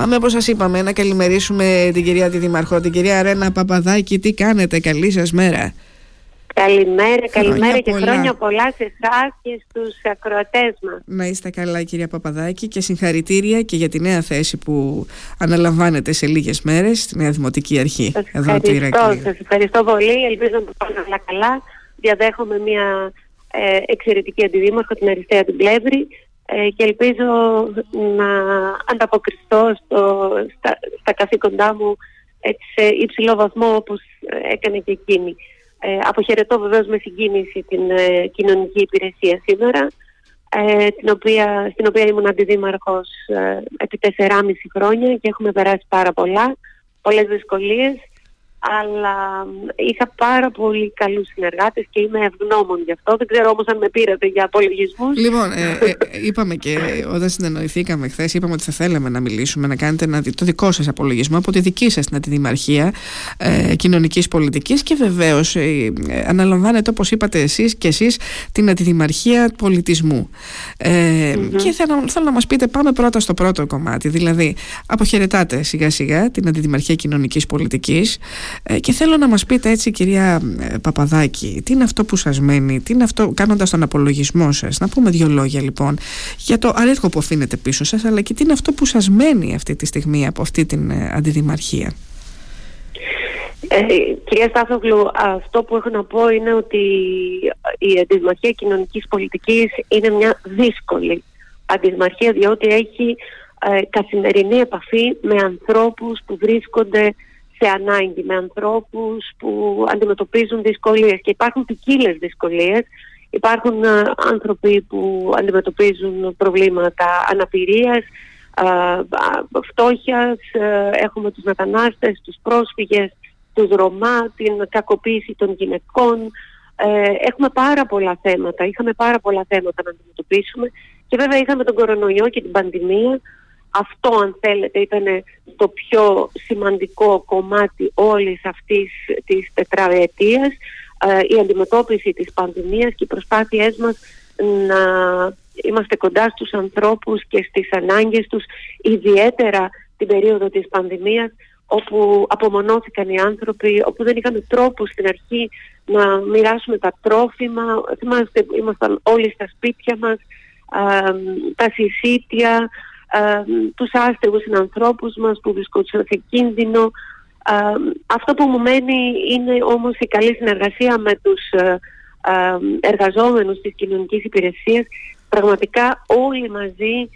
Πάμε όπως σας είπαμε να καλημερίσουμε την κυρία τη Δήμαρχο, την κυρία Ρένα Παπαδάκη. Τι κάνετε, καλή σας μέρα. Καλημέρα, καλημέρα και χρόνια πολλά σε εσάς και στους ακροατές μας. Να είστε καλά κυρία Παπαδάκη και συγχαρητήρια και για τη νέα θέση που αναλαμβάνετε σε λίγες μέρες στη Νέα Δημοτική Αρχή. Σας ευχαριστώ, σας ευχαριστώ πολύ. Ελπίζω να το πάμε όλα καλά. Διαδέχομαι μια ε, εξαιρετική αντιδήμαρχο, την Αριστεία του Πλεύρη ε, και ελπίζω να ανταποκριστώ στο, στα, στα καθήκοντά μου έτσι, σε υψηλό βαθμό όπως έκανε και εκείνη. Ε, αποχαιρετώ βεβαίως με συγκίνηση την ε, κοινωνική υπηρεσία σήμερα, ε, την οποία, στην οποία ήμουν αντιδήμαρχος ε, επί 4,5 χρόνια και έχουμε περάσει πάρα πολλά, πολλές δυσκολίες αλλά είχα πάρα πολύ καλούς συνεργάτες και είμαι ευγνώμων γι' αυτό. Δεν ξέρω όμως αν με πήρατε για απολογισμούς. Λοιπόν, ε, ε, είπαμε και όταν συνεννοηθήκαμε χθες, είπαμε ότι θα θέλαμε να μιλήσουμε, να κάνετε ένα, το δικό σας απολογισμό από τη δική σας την αντιδημαρχία ε, κοινωνικής πολιτικής και βεβαίως ε, αναλαμβάνετε όπως είπατε εσείς και εσείς την αντιδημαρχία πολιτισμού. Ε, Και θέλω, θέλω να μας πείτε, πάμε πρώτα στο πρώτο κομμάτι, δηλαδή αποχαιρετάτε σιγά σιγά την αντιδημαρχία κοινωνικής πολιτικής ε, και θέλω να μας πείτε έτσι κυρία ε, Παπαδάκη, τι είναι αυτό που σας μένει, τι είναι αυτό κάνοντας τον απολογισμό σας, να πούμε δύο λόγια λοιπόν για το αρίσκο που αφήνετε πίσω σας, αλλά και τι είναι αυτό που σας μένει αυτή τη στιγμή από αυτή την ε, αντιδημαρχία. Ε, κυρία Στάθογλου, αυτό που έχω να πω είναι ότι η αντιδημαρχία κοινωνικής πολιτικής είναι μια δύσκολη αντιδημαρχία διότι έχει καθημερινή επαφή με ανθρώπους που βρίσκονται σε ανάγκη με ανθρώπους που αντιμετωπίζουν δυσκολίες και υπάρχουν ποικίλες δυσκολίες. Υπάρχουν ε, άνθρωποι που αντιμετωπίζουν προβλήματα αναπηρίας, uh, φτώχειας, ε, έχουμε τους μετανάστες, τους πρόσφυγες, τους Ρωμά, την κακοποίηση των γυναικών. έχουμε πάρα πολλά θέματα, είχαμε πάρα πολλά θέματα να αντιμετωπίσουμε και βέβαια είχαμε τον κορονοϊό και την πανδημία αυτό αν θέλετε ήταν το πιο σημαντικό κομμάτι όλης αυτής της τετραετίας ε, η αντιμετώπιση της πανδημίας και οι προσπάθειές μας να είμαστε κοντά στους ανθρώπους και στις ανάγκες τους ιδιαίτερα την περίοδο της πανδημίας όπου απομονώθηκαν οι άνθρωποι, όπου δεν είχαμε τρόπο στην αρχή να μοιράσουμε τα τρόφιμα. Θυμάστε, ήμασταν όλοι στα σπίτια μας, ε, τα συσίτια, ε, τους άστεγους συνανθρώπους μας που βρισκόντουσαν σε κίνδυνο. αυτό που μου μένει είναι όμως η καλή συνεργασία με τους ε, εργαζόμενους της κοινωνικής υπηρεσίας. Πραγματικά όλοι μαζί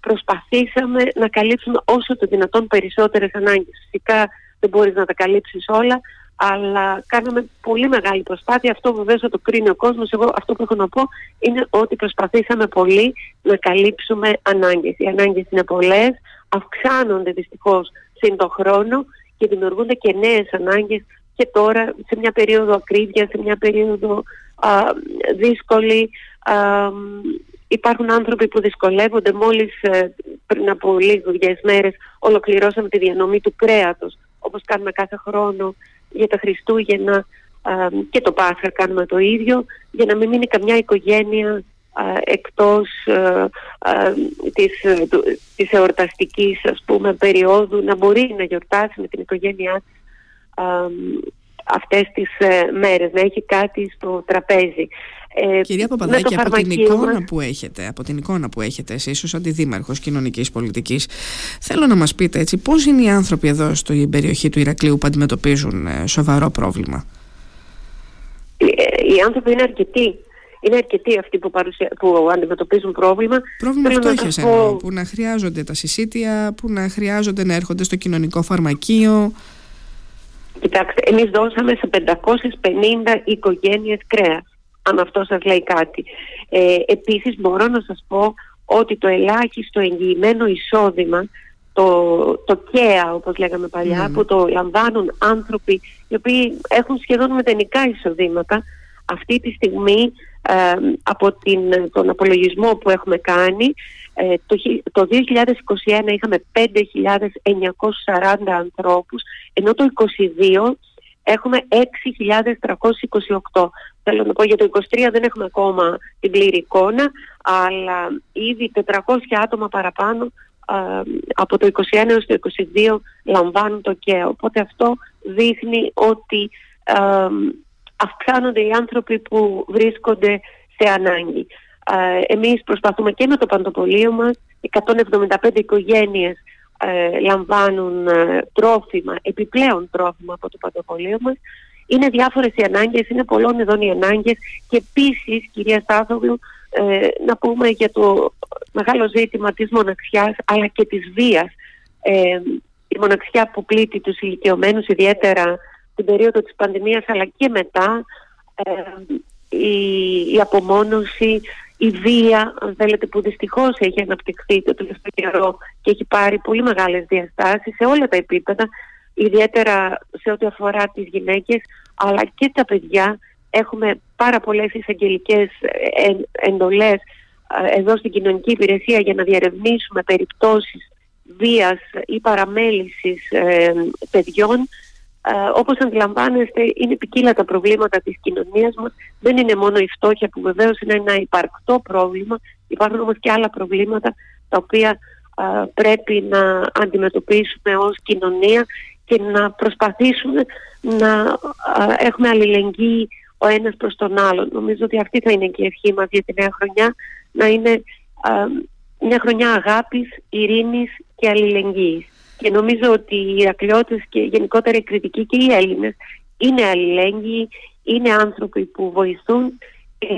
προσπαθήσαμε να καλύψουμε όσο το δυνατόν περισσότερες ανάγκες. Φυσικά δεν μπορείς να τα καλύψεις όλα, αλλά κάναμε πολύ μεγάλη προσπάθεια. Αυτό βεβαίως θα το κρίνει ο κόσμος. Εγώ αυτό που έχω να πω είναι ότι προσπαθήσαμε πολύ να καλύψουμε ανάγκες. Οι ανάγκες είναι πολλές, αυξάνονται δυστυχώς συν το χρόνο και δημιουργούνται και νέες ανάγκες και τώρα σε μια περίοδο ακρίβεια, σε μια περίοδο α, δύσκολη. Α, υπάρχουν άνθρωποι που δυσκολεύονται. Μόλις ε, πριν από λίγες μέρες ολοκληρώσαμε τη διανομή του κρέατος, όπως κάνουμε κάθε χρόνο για τα Χριστούγεννα και το Πάσχα κάνουμε το ίδιο για να μην μείνει καμιά οικογένεια εκτός της, της εορταστικής ας πούμε περίοδου να μπορεί να γιορτάσει με την οικογένειά αυτές τις ε, μέρες, να έχει κάτι στο τραπέζι. Ε, Κυρία Παπαδάκη, από την, εικόνα που έχετε, από την εικόνα που έχετε εσείς ως αντιδήμαρχος κοινωνικής πολιτικής, θέλω να μας πείτε έτσι, πώς είναι οι άνθρωποι εδώ στην περιοχή του Ηρακλείου που αντιμετωπίζουν ε, σοβαρό πρόβλημα; Ε, οι άνθρωποι είναι αρκετοί. Είναι αρκετοί αυτοί που, παρουσια... που αντιμετωπίζουν πρόβλημα. Πρόβλημα φτώχειας πω... εννοώ, που να χρειάζονται τα συσίτια, που να χρειάζονται να έρχονται στο κοινωνικό φαρμακείο. Κοιτάξτε, εμείς δώσαμε σε 550 οικογένειες κρέας αν αυτό σας λέει κάτι. Ε, επίσης μπορώ να σας πω ότι το ελάχιστο εγγυημένο εισόδημα, το, το ΚΕΑ όπως λέγαμε παλιά, ναι, ναι. που το λαμβάνουν άνθρωποι οι οποίοι έχουν σχεδόν μετανικά εισοδήματα, αυτή τη στιγμή ε, από την, τον απολογισμό που έχουμε κάνει, ε, το, το 2021 είχαμε 5.940 ανθρώπους, ενώ το 2022 έχουμε 6.328. Θέλω να πω για το 23 δεν έχουμε ακόμα την πλήρη εικόνα, αλλά ήδη 400 άτομα παραπάνω από το 21 έως το 22 λαμβάνουν το ΚΕΟ. Οπότε αυτό δείχνει ότι αυξάνονται οι άνθρωποι που βρίσκονται σε ανάγκη. Εμείς προσπαθούμε και με το παντοπολείο μας, 175 οικογένειες ε, λαμβάνουν ε, τρόφιμα, επιπλέον τρόφιμα από το παντοπολείο μας. Είναι διάφορες οι ανάγκες, είναι πολλών ειδών οι ανάγκες και επίσης, κυρία Στάθογλου, ε, να πούμε για το μεγάλο ζήτημα της μοναξιάς αλλά και της βίας. Ε, η μοναξιά που πλήττει τους ηλικιωμένους ιδιαίτερα την περίοδο της πανδημίας αλλά και μετά ε, η, η απομόνωση, η βία αν θέλετε που δυστυχώς έχει αναπτυχθεί το τελευταίο καιρό και έχει πάρει πολύ μεγάλες διαστάσεις σε όλα τα επίπεδα ιδιαίτερα σε ό,τι αφορά τις γυναίκες αλλά και τα παιδιά. Έχουμε πάρα πολλές εισαγγελικές ε, εντολές ε, εδώ στην κοινωνική υπηρεσία για να διαρευνήσουμε περιπτώσεις βίας ή παραμέλησης ε, παιδιών ε, όπως αντιλαμβάνεστε είναι ποικίλα τα προβλήματα της κοινωνίας μας δεν είναι μόνο η φτώχεια που βεβαίως είναι ένα υπαρκτό πρόβλημα υπάρχουν όμως και άλλα προβλήματα τα οποία πρέπει να αντιμετωπίσουμε ως κοινωνία και να προσπαθήσουμε να έχουμε αλληλεγγύη ο ένας προς τον άλλον. Νομίζω ότι αυτή θα είναι και η ευχή μας για τη νέα χρονιά, να είναι μια χρονιά αγάπης, ειρήνης και αλληλεγγύης. Και νομίζω ότι οι Ηρακλειώτες και γενικότερα οι κριτικοί και οι Έλληνες είναι αλληλέγγυοι, είναι άνθρωποι που βοηθούν ε,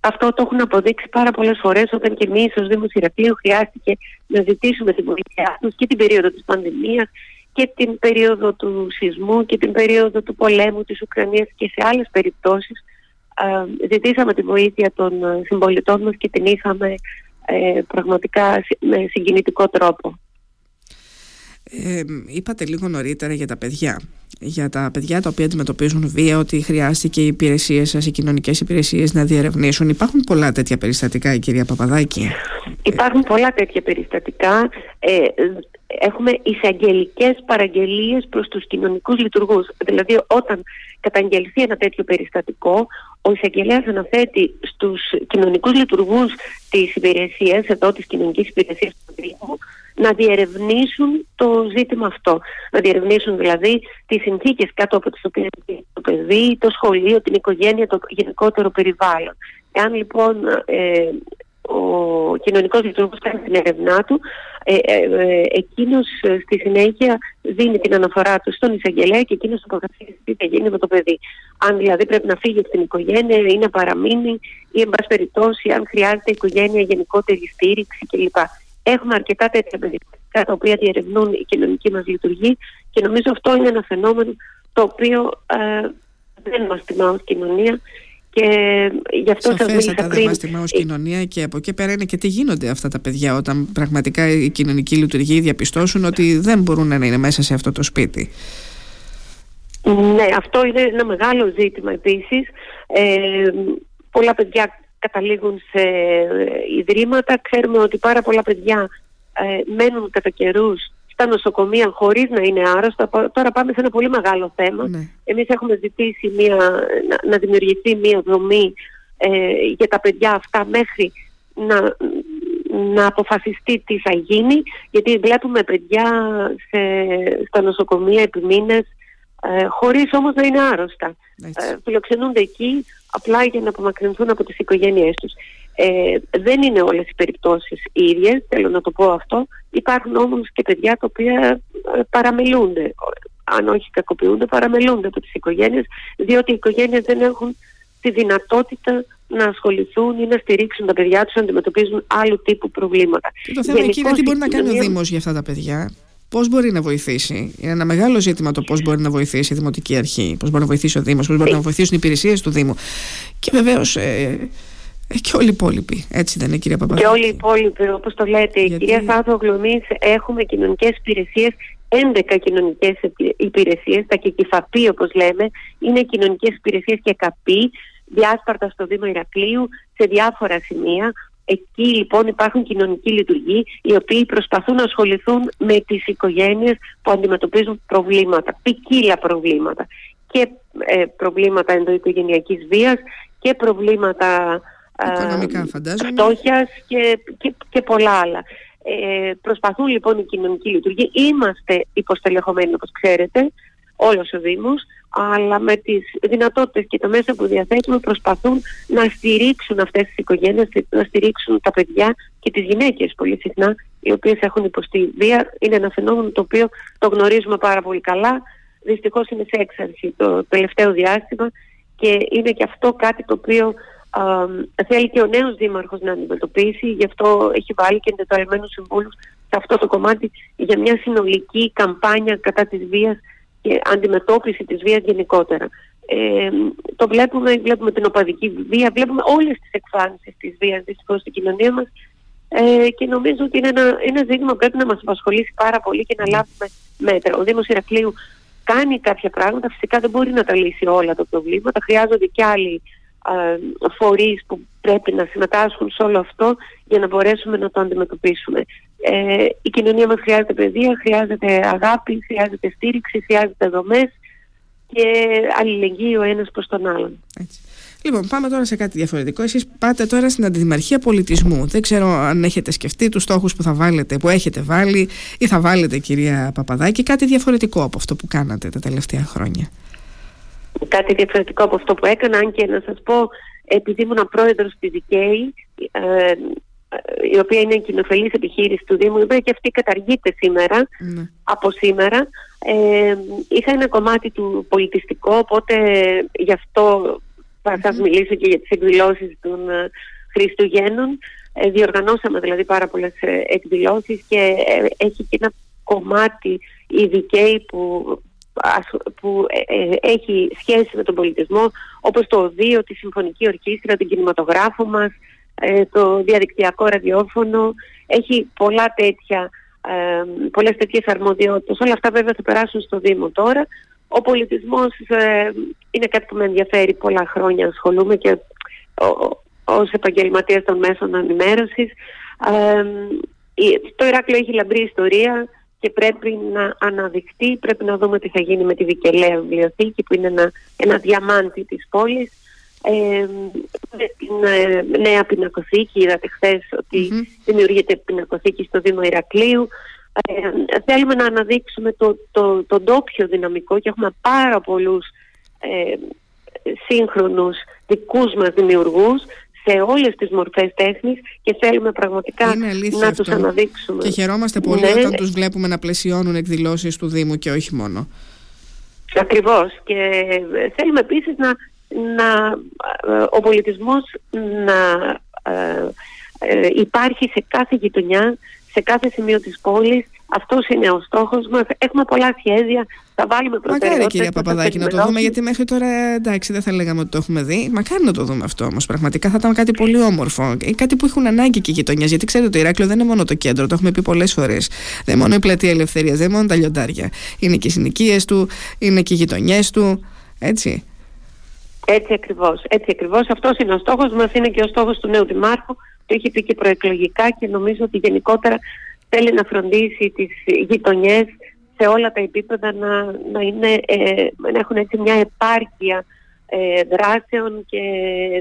αυτό το έχουν αποδείξει πάρα πολλές φορές όταν και εμείς ως Δήμος Ηρακλείου χρειάστηκε να ζητήσουμε την βοήθειά τους και την περίοδο της πανδημίας και την περίοδο του σεισμού και την περίοδο του πολέμου της Ουκρανίας και σε άλλες περιπτώσεις ε, ζητήσαμε τη βοήθεια των ε, συμπολιτών μας και την είχαμε ε, πραγματικά με συγκινητικό τρόπο. Ε, είπατε λίγο νωρίτερα για τα παιδιά. Για τα παιδιά τα οποία αντιμετωπίζουν βία, ότι χρειάστηκε οι υπηρεσίε σας, οι κοινωνικές υπηρεσίες να διερευνήσουν. Υπάρχουν πολλά τέτοια περιστατικά, η κυρία Παπαδάκη; Υπάρχουν πολλά τέτοια περιστατικά. Ε, έχουμε εισαγγελικές παραγγελίες προς τους κοινωνικούς λειτουργούς. Δηλαδή, όταν καταγγελθεί ένα τέτοιο περιστατικό, ο εισαγγελέας αναθέτει στους κοινωνικούς λειτουργούς της υπηρεσίας, εδώ της κοινωνικής υπηρεσίας του Δήμου, να διερευνήσουν το ζήτημα αυτό. Να διερευνήσουν δηλαδή τις συνθήκες κάτω από τις οποίες το παιδί, το σχολείο, την οικογένεια, το γενικότερο περιβάλλον. Εάν λοιπόν ε, ο κοινωνικός λειτουργός κάνει την ερευνά του, ε, ε, ε εκείνος ε, στη συνέχεια δίνει την αναφορά του στον εισαγγελέα και εκείνος αποφασίζει τι θα γίνει με το παιδί. Αν δηλαδή πρέπει να φύγει από την οικογένεια ή να παραμείνει ή εν πάση περιπτώσει αν χρειάζεται η οικογένεια γενικότερη στήριξη κλπ. Έχουμε αρκετά τέτοια περιστατικά τα οποία διερευνούν η κοινωνική μας λειτουργία και νομίζω αυτό είναι ένα φαινόμενο το οποίο ε, δεν μας τιμά ως κοινωνία και γι' αυτό σας μίλησα πριν. δεν μας τιμά ως κοινωνία και από εκεί πέρα είναι και τι γίνονται αυτά τα παιδιά όταν πραγματικά οι κοινωνικοί λειτουργοί διαπιστώσουν ότι δεν μπορούν να είναι μέσα σε αυτό το σπίτι. Ναι, αυτό είναι ένα μεγάλο ζήτημα επίσης. Ε, πολλά παιδιά καταλήγουν σε ε, ιδρύματα. Ξέρουμε ότι πάρα πολλά παιδιά ε, μένουν κατά καιρούς στα νοσοκομεία χωρίς να είναι άρρωστα. Τώρα πάμε σε ένα πολύ μεγάλο θέμα. Ναι. Εμείς έχουμε ζητήσει μια, να, να δημιουργηθεί μια δομή ε, για τα παιδιά αυτά μέχρι να, να αποφασιστεί τι θα γίνει γιατί βλέπουμε παιδιά σε, στα νοσοκομεία επί μήνες ε, χωρίς όμως να είναι άρρωστα. Ε, φιλοξενούνται εκεί απλά για να απομακρυνθούν από τις οικογένειές τους. Ε, δεν είναι όλες οι περιπτώσεις ίδιες, θέλω να το πω αυτό. Υπάρχουν όμως και παιδιά τα οποία ε, παραμελούνται. Αν όχι κακοποιούνται, παραμελούνται από τις οικογένειες, διότι οι οικογένειες δεν έχουν τη δυνατότητα να ασχοληθούν ή να στηρίξουν τα παιδιά τους να αντιμετωπίζουν άλλου τύπου προβλήματα. Και το θέμα εκεί είναι τι μπορεί να κάνει ο Δήμος για αυτά τα παιδιά; Πώς μπορεί να βοηθήσει; Είναι ένα μεγάλο ζήτημα το πώς μπορεί να βοηθήσει η Δημοτική Αρχή, πώς μπορεί να βοηθήσει ο Δήμος, πώς μπορεί να βοηθήσουν οι υπηρεσίες του Δήμου. Και βεβαίως ε, ε, και όλοι οι υπόλοιποι. Έτσι δεν είναι, κυρία Παπαδάκη. Και όλοι οι υπόλοιποι, όπως το λέτε. Γιατί... Κυρία Σάδογλου, εμεί έχουμε κοινωνικές υπηρεσίες 11 κοινωνικές υπηρεσίες, τα ΚΕΚΙΦΑΠΗ όπως λέμε, είναι κοινωνικές υπηρεσίες και ΚΑΠΗ, διάσπαρτα στο Δήμο Ηρακλείου, σε διάφορα σημεία. Εκεί λοιπόν υπάρχουν κοινωνικοί λειτουργοί οι οποίοι προσπαθούν να ασχοληθούν με τις οικογένειες που αντιμετωπίζουν προβλήματα, ποικίλα προβλήματα και ε, προβλήματα ενδοοικογενειακής βίας και προβλήματα Οικονομικά, φτώχειας και, και, και πολλά άλλα. Ε, προσπαθούν λοιπόν οι κοινωνικοί λειτουργοί. Είμαστε υποστελεχωμένοι όπως ξέρετε, όλος ο Δήμος, αλλά με τις δυνατότητες και τα μέσα που διαθέτουμε προσπαθούν να στηρίξουν αυτές τις οικογένειες, να στηρίξουν τα παιδιά και τις γυναίκες πολύ συχνά, οι οποίες έχουν υποστεί βία. Είναι ένα φαινόμενο το οποίο το γνωρίζουμε πάρα πολύ καλά. Δυστυχώς είναι σε έξαρση το τελευταίο διάστημα και είναι και αυτό κάτι το οποίο θέλει και ο νέος δήμαρχος να αντιμετωπίσει, γι' αυτό έχει βάλει και εντεταλμένους συμβούλους σε αυτό το κομμάτι για μια συνολική καμπάνια κατά της βίας και αντιμετώπιση της βίας γενικότερα. Ε, το βλέπουμε, βλέπουμε την οπαδική βία, βλέπουμε όλες τις εκφάνσεις της βίας δυστυχώς στην κοινωνία μας ε, και νομίζω ότι είναι ένα, ένα ζήτημα που πρέπει να μας απασχολήσει πάρα πολύ και να λάβουμε μέτρα. Ο Δήμος Ηρακλείου κάνει κάποια πράγματα, φυσικά δεν μπορεί να τα λύσει όλα τα προβλήματα, χρειάζονται και άλλοι ε, φορείς που πρέπει να συμμετάσχουν σε όλο αυτό για να μπορέσουμε να το αντιμετωπίσουμε. Ε, η κοινωνία μας χρειάζεται παιδεία, χρειάζεται αγάπη, χρειάζεται στήριξη, χρειάζεται δομές και αλληλεγγύη ο ένας προς τον άλλον. Έτσι. Λοιπόν, πάμε τώρα σε κάτι διαφορετικό. Εσείς πάτε τώρα στην Αντιδημαρχία Πολιτισμού. Δεν ξέρω αν έχετε σκεφτεί τους στόχους που θα βάλετε, που έχετε βάλει ή θα βάλετε κυρία Παπαδάκη, κάτι διαφορετικό από αυτό που κάνατε τα τελευταία χρόνια κάτι διαφορετικό από αυτό που έκανα, αν και να σας πω, επειδή ήμουν πρόεδρος της ΔΙΚΕΗ, ε, η οποία είναι η κοινοφελής επιχείρηση του Δήμου, η οποία και αυτή καταργείται σήμερα, ναι. από σήμερα. Ε, είχα ένα κομμάτι του πολιτιστικό, οπότε γι' αυτό θα σας μιλήσω και για τις εκδηλώσεις των ε, Χριστουγέννων. Ε, διοργανώσαμε δηλαδή πάρα πολλές ε, εκδηλώσεις και έχει και ένα κομμάτι η ΔΙΚΕΗ που που ε, ε, έχει σχέση με τον πολιτισμό όπως το οδείο, τη συμφωνική ορχήστρα, τον κινηματογράφο μας, ε, το διαδικτυακό ραδιόφωνο. Έχει πολλά τέτοια, πολλές τέτοιες αρμοδιότητες. Όλα αυτά βέβαια θα περάσουν στο Δήμο τώρα. Ο πολιτισμός είναι κάτι που με ενδιαφέρει πολλά χρόνια ασχολούμαι και ως επαγγελματίας των μέσων ενημέρωσης. το Ηράκλειο έχει λαμπρή ιστορία και πρέπει να αναδειχτεί, πρέπει να δούμε τι θα γίνει με τη Δικελαία Βιβλιοθήκη που είναι ένα, ένα διαμάντι της πόλης. Ε, με την ε, νέα πινακοθήκη, είδατε χθες ότι δημιουργείται πινακοθήκη στο Δήμο Ηρακλείου. Ε, θέλουμε να αναδείξουμε το, το, το ντόπιο δυναμικό και έχουμε πάρα πολλούς ε, σύγχρονους δικούς μας δημιουργούς σε όλες τις μορφές τέχνης και θέλουμε πραγματικά να αυτό. τους αναδείξουμε. Και χαιρόμαστε πολύ ναι. όταν τους βλέπουμε να πλαισιώνουν εκδηλώσεις του Δήμου και όχι μόνο. Ακριβώς και θέλουμε επίσης να, να ο πολιτισμός να ε, ε, υπάρχει σε κάθε γειτονιά, σε κάθε σημείο της πόλης αυτός είναι ο στόχος μας. Έχουμε πολλά σχέδια. Θα βάλουμε προτεραιότητε. Μακάρι, κυρία Παπαδάκη, να το δούμε, γιατί μέχρι τώρα εντάξει, δεν θα λέγαμε ότι το έχουμε δει. Μακάρι να το δούμε αυτό όμως. Πραγματικά θα ήταν κάτι πολύ όμορφο. Κάτι που έχουν ανάγκη και οι γειτονιές. Γιατί ξέρετε, το Ηράκλειο δεν είναι μόνο το κέντρο, το έχουμε πει πολλές φορές. Δεν είναι μόνο η πλατεία Ελευθερίας, δεν είναι μόνο τα λιοντάρια. Είναι και οι συνοικίες του, είναι και οι γειτονιές του. Έτσι. Έτσι ακριβώς. Έτσι ακριβώς. Αυτός είναι ο στόχος μας, είναι και ο στόχος του νέου Δημάρχου. Το έχει πει και προεκλογικά και νομίζω ότι γενικότερα θέλει να φροντίσει τις γειτονιές σε όλα τα επίπεδα να, να, είναι, ε, να έχουν έτσι μια επάρκεια ε, δράσεων και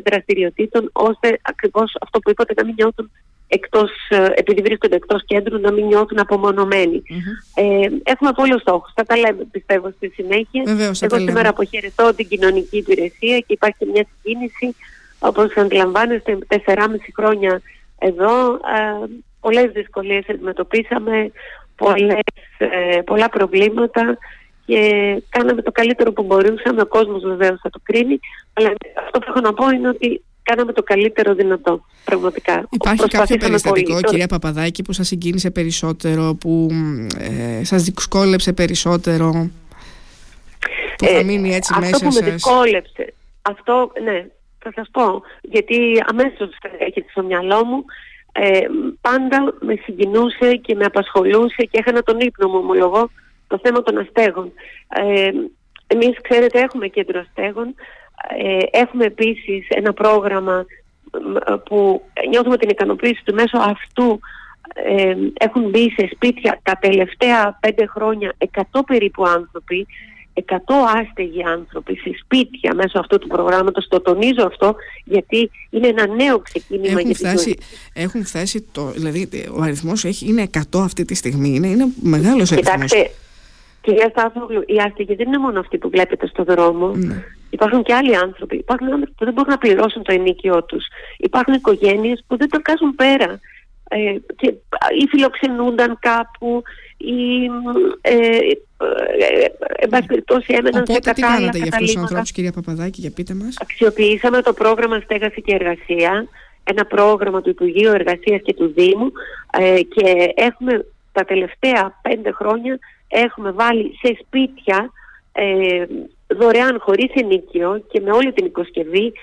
δραστηριοτήτων ώστε ακριβώς αυτό που είπατε να μην νιώθουν εκτός, ε, επειδή βρίσκονται εκτός κέντρου να μην νιώθουν Ε, έχουμε πολλούς στόχους. Θα τα λέμε πιστεύω στη συνέχεια. Βεβαίως, Εγώ σήμερα αποχαιρετώ την κοινωνική υπηρεσία και υπάρχει μια συγκίνηση όπως αντιλαμβάνεστε 4,5 χρόνια εδώ ε, πολλές δυσκολίες αντιμετωπίσαμε, πολλές, ε, πολλά προβλήματα και κάναμε το καλύτερο που μπορούσαμε. Ο κόσμος βεβαίως θα το κρίνει, αλλά αυτό που έχω να πω είναι ότι κάναμε το καλύτερο δυνατό, πραγματικά. Υπάρχει κάποιο περιστατικό, πολύ. κυρία Παπαδάκη, που σας συγκίνησε περισσότερο, που ε, σας δυσκόλεψε περισσότερο, που θα ε, μείνει έτσι αυτό μέσα που με δυσκόλεψε, αυτό, ναι, θα σας πω, γιατί αμέσως έρχεται στο μυαλό μου. Ε, πάντα με συγκινούσε και με απασχολούσε και έχανα τον ύπνο μου ομολογώ το θέμα των αστέγων. Ε, εμείς ξέρετε έχουμε κέντρο αστέγων, ε, έχουμε επίσης ένα πρόγραμμα που νιώθουμε την ικανοποίηση του μέσω αυτού. Ε, έχουν μπει σε σπίτια τα τελευταία πέντε χρόνια 100 περίπου άνθρωποι 100 άστεγοι άνθρωποι σε σπίτια μέσω αυτού του προγράμματος. Το τονίζω αυτό γιατί είναι ένα νέο ξεκίνημα έχουν για φτάσει, Έχουν φτάσει, το, δηλαδή ο αριθμός έχει, είναι 100 αυτή τη στιγμή, είναι, είναι μεγάλος αριθμός. Κοιτάξτε, κυρία Στάθογλου, οι άστεγοι δεν είναι μόνο αυτοί που βλέπετε στο δρόμο. Ναι. Υπάρχουν και άλλοι άνθρωποι. Υπάρχουν άνθρωποι που δεν μπορούν να πληρώσουν το ενίκιο τους. Υπάρχουν οικογένειες που δεν το κάνουν πέρα. Ε, και, ή φιλοξενούνταν κάπου ή ε, ε, ε, εν πάση περιπτώσει έμεναν Οπότε, σε κατάλληλα τι κάνατε για αυτούς τους ανθρώπους κυρία Παπαδάκη για πείτε μας. Αξιοποιήσαμε το πρόγραμμα Στέγαση και Εργασία ένα πρόγραμμα του Υπουργείου Εργασίας και του Δήμου ε, και έχουμε τα τελευταία πέντε χρόνια έχουμε βάλει σε σπίτια ε, δωρεάν χωρίς ενίκιο και με όλη την οικοσκευή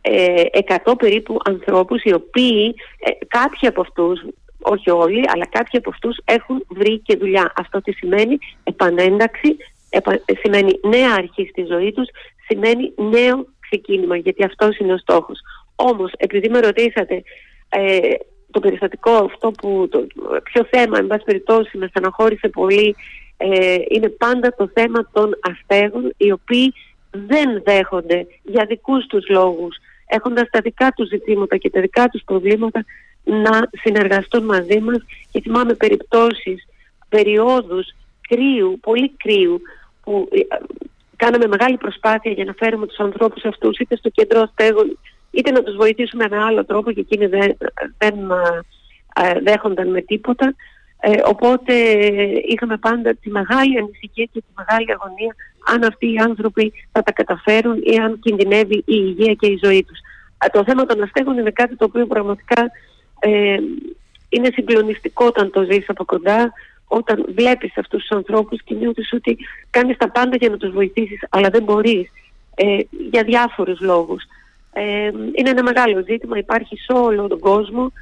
ε, 100 περίπου ανθρώπους οι οποίοι ε, κάποιοι από αυτούς όχι όλοι, αλλά κάποιοι από αυτούς έχουν βρει και δουλειά. Αυτό τι σημαίνει επανένταξη, επα... σημαίνει νέα αρχή στη ζωή τους, σημαίνει νέο ξεκίνημα, γιατί αυτός είναι ο στόχος. Όμως, επειδή με ρωτήσατε ε, το περιστατικό αυτό που, το, ποιο θέμα, εν πάση περιπτώσει, με στεναχώρησε πολύ, ε, είναι πάντα το θέμα των αστέγων, οι οποίοι δεν δέχονται για δικούς τους λόγους, έχοντας τα δικά τους ζητήματα και τα δικά τους προβλήματα, να συνεργαστούν μαζί μας και θυμάμαι περιπτώσεις, περιόδους κρύου, πολύ κρύου που ε, κάναμε μεγάλη προσπάθεια για να φέρουμε τους ανθρώπους αυτούς είτε στο κέντρο στέγων είτε να τους βοηθήσουμε με άλλο τρόπο και εκείνοι δεν, δεν ε, ε, δέχονταν με τίποτα. οπότε είχαμε πάντα τη μεγάλη ανησυχία και τη μεγάλη αγωνία αν αυτοί οι άνθρωποι θα τα καταφέρουν ή αν κινδυνεύει η υγεία και η ζωή τους. το θέμα των αστέγων είναι κάτι το οποίο πραγματικά ε, είναι συγκλονιστικό όταν το ζεις από κοντά, όταν βλέπεις αυτούς τους ανθρώπους και νιώθεις ότι κάνεις τα πάντα για να τους βοηθήσεις, αλλά δεν μπορείς, ε, για διάφορους λόγους. Ε, είναι ένα μεγάλο ζήτημα, υπάρχει σε όλο τον κόσμο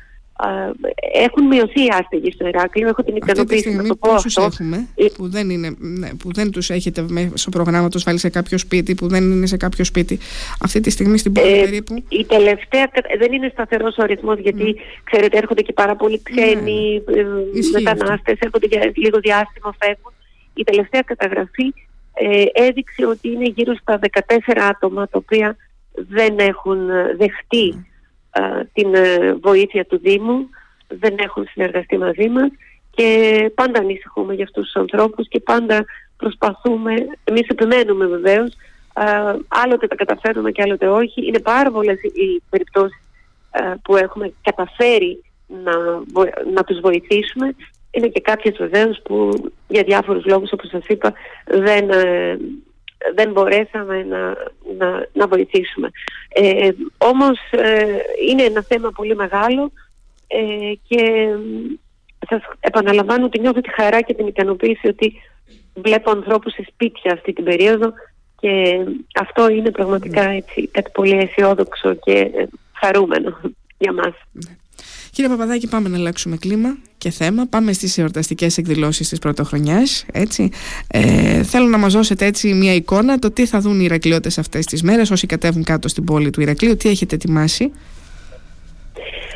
έχουν μειωθεί οι άστεγοι στο Ηράκλειο. Έχω την ικανοποίηση να το πω αυτό. έχουμε ε, που δεν, είναι, ναι, που δεν τους έχετε στο πρόγραμμα τους βάλει σε κάποιο σπίτι, που δεν είναι σε κάποιο σπίτι. Αυτή τη στιγμή στην πόλη ε, περίπου. Η τελευταία δεν είναι σταθερός ο αριθμός γιατί mm. ξέρετε έρχονται και πάρα πολλοί ξένοι ναι, ναι. μετανάστες, έρχονται για λίγο διάστημα, φεύγουν. Η τελευταία καταγραφή ε, έδειξε ότι είναι γύρω στα 14 άτομα τα οποία δεν έχουν ε, δεχτεί την ε, βοήθεια του Δήμου, δεν έχουν συνεργαστεί μαζί μας και πάντα ανησυχούμε για αυτούς τους ανθρώπους και πάντα προσπαθούμε, εμείς επιμένουμε βεβαίως, άλλοτε τα καταφέρουμε και άλλοτε όχι. Είναι πάρα πολλές οι περιπτώσεις που έχουμε καταφέρει να, να τους βοηθήσουμε. Είναι και κάποιες βεβαίως που για διάφορους λόγους όπως σας είπα δεν, ε, δεν μπορέσαμε να, να, να βοηθήσουμε. Ε, όμως ε, είναι ένα θέμα πολύ μεγάλο ε, και σας επαναλαμβάνω ότι νιώθω τη χαρά και την ικανοποίηση ότι βλέπω ανθρώπους σε σπίτια αυτή την περίοδο και αυτό είναι πραγματικά ναι. έτσι, κάτι πολύ αισιόδοξο και χαρούμενο για μας. Ναι. Κύριε Παπαδάκη, πάμε να αλλάξουμε κλίμα και θέμα. Πάμε στις εορταστικές εκδηλώσεις της πρωτοχρονιάς. Έτσι. Ε, θέλω να μας δώσετε έτσι μια εικόνα το τι θα δουν οι Ηρακλειώτες αυτές τις μέρες όσοι κατέβουν κάτω στην πόλη του Ηρακλείου. Τι έχετε ετοιμάσει;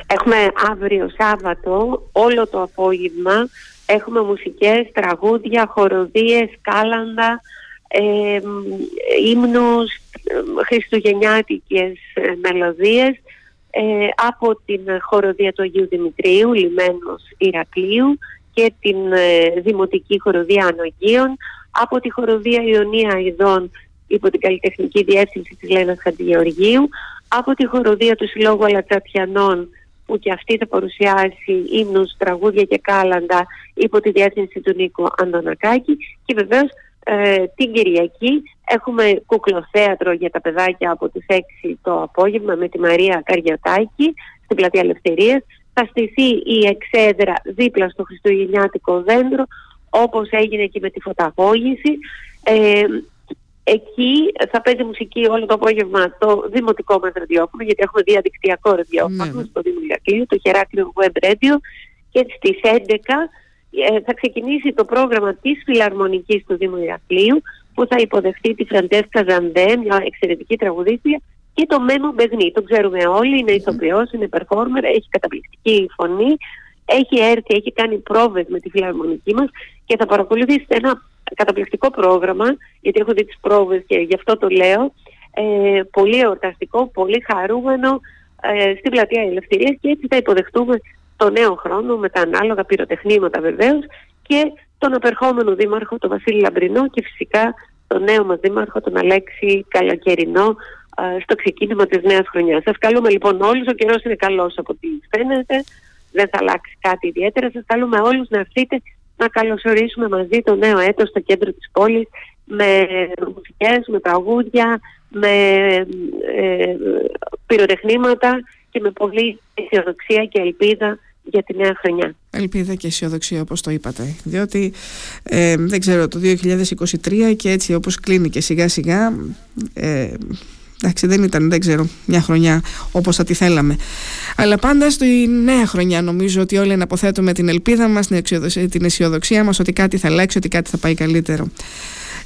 Έχουμε αύριο Σάββατο όλο το απόγευμα. Έχουμε μουσικές, τραγούδια, χοροδίες, κάλαντα, ε, ύμνους, χριστουγεννιάτικες ε, μελωδίες ε, από την χοροδία του Αγίου Δημητρίου, λιμένος Ηρακλείου και την ε, Δημοτική Χοροδία Ανογίων, από τη χοροδία Ιωνία Ιδών υπό την καλλιτεχνική διεύθυνση της Λένας Χαντιγεωργίου, από τη χοροδία του Συλλόγου Αλατσατιανών που και αυτή θα παρουσιάσει ύμνους, τραγούδια και κάλαντα υπό τη διεύθυνση του Νίκο Αντωνακάκη και βεβαίως ε, την Κυριακή έχουμε κουκλοθέατρο για τα παιδάκια από τις 6 το απόγευμα με τη Μαρία Καριωτάκη στην Πλατεία Ελευθερίας. Θα στηθεί η εξέδρα δίπλα στο Χριστουγεννιάτικο δέντρο όπως έγινε και με τη φωταγώγηση. Ε, εκεί θα παίζει μουσική όλο το απόγευμα το δημοτικό μας ραδιόφωνο γιατί έχουμε διαδικτυακό ραδιόφωνο ναι. στο Δημοτικό, το Χεράκλειο Web Radio και στις 11 ε, θα ξεκινήσει το πρόγραμμα της Φιλαρμονικής του Δήμου Ηρακλείου που θα υποδεχτεί τη Φραντέσκα Ζαντέ, μια εξαιρετική τραγουδίστρια και το Μένου Μπεγνή. Το ξέρουμε όλοι, είναι ηθοποιός, είναι performer, έχει καταπληκτική φωνή έχει έρθει, έχει κάνει πρόβες με τη φιλαρμονική μας και θα παρακολουθήσει ένα καταπληκτικό πρόγραμμα, γιατί έχω δει τις πρόβες και γι' αυτό το λέω, ε, πολύ εορταστικό, πολύ χαρούμενο ε, στην Πλατεία Ελευθερίας και έτσι θα υποδεχτούμε το νέο χρόνο με τα ανάλογα πυροτεχνήματα βεβαίως και τον απερχόμενο δήμαρχο, τον Βασίλη Λαμπρινό και φυσικά τον νέο μας δήμαρχο, τον Αλέξη Καλακερινό στο ξεκίνημα της νέας χρονιάς. Σας καλούμε λοιπόν όλους, ο καιρός είναι καλός από ό,τι φαίνεται, δεν θα αλλάξει κάτι ιδιαίτερα. Σας καλούμε όλους να έρθετε να καλωσορίσουμε μαζί το νέο έτος στο κέντρο της πόλης με μουσικές, με τραγούδια, με ε, πυροτεχνήματα και με πολύ αισιοδοξία και ελπίδα για τη νέα χρονιά. Ελπίδα και αισιοδοξία όπως το είπατε. Διότι ε, δεν ξέρω το 2023 και έτσι όπως κλείνει και σιγά σιγά ε, εντάξει δεν ήταν δεν ξέρω μια χρονιά όπως θα τη θέλαμε. Αλλά πάντα στη νέα χρονιά νομίζω ότι όλοι αναποθέτουμε την ελπίδα μας την αισιοδοξία μας ότι κάτι θα αλλάξει ότι κάτι θα πάει καλύτερο.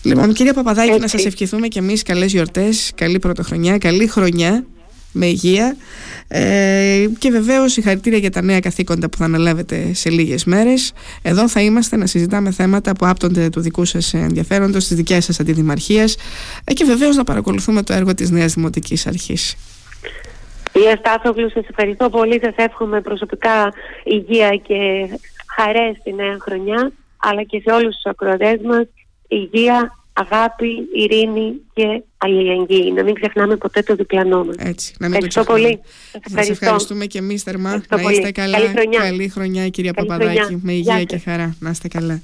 Λοιπόν, κύριε Παπαδάκη, να σας ευχηθούμε και εμείς καλές γιορτές, καλή πρωτοχρονιά, καλή χρονιά με υγεία ε, και βεβαίως συγχαρητήρια για τα νέα καθήκοντα που θα αναλάβετε σε λίγες μέρες. Εδώ θα είμαστε να συζητάμε θέματα που άπτονται του δικού σας ενδιαφέροντος, της δικιάς σας αντιδημαρχίας ε, και βεβαίως να παρακολουθούμε το έργο της Νέας Δημοτικής Αρχής. Κυρία Στάθογλου, σας ευχαριστώ πολύ. Σας εύχομαι προσωπικά υγεία και χαρές στη νέα χρονιά, αλλά και σε όλους τους ακροατές μας υγεία, αγάπη, ειρήνη και αλληλεγγύη. Να μην ξεχνάμε ποτέ το διπλανό μας. Έτσι, να μην ευχαριστώ το πολύ. Σας ευχαριστούμε και εμείς θερμά. να είστε καλά. Καλή χρονιά. Καλή χρονιά κυρία Καλή Παπαδάκη. Με υγεία και χαρά. Να είστε καλά.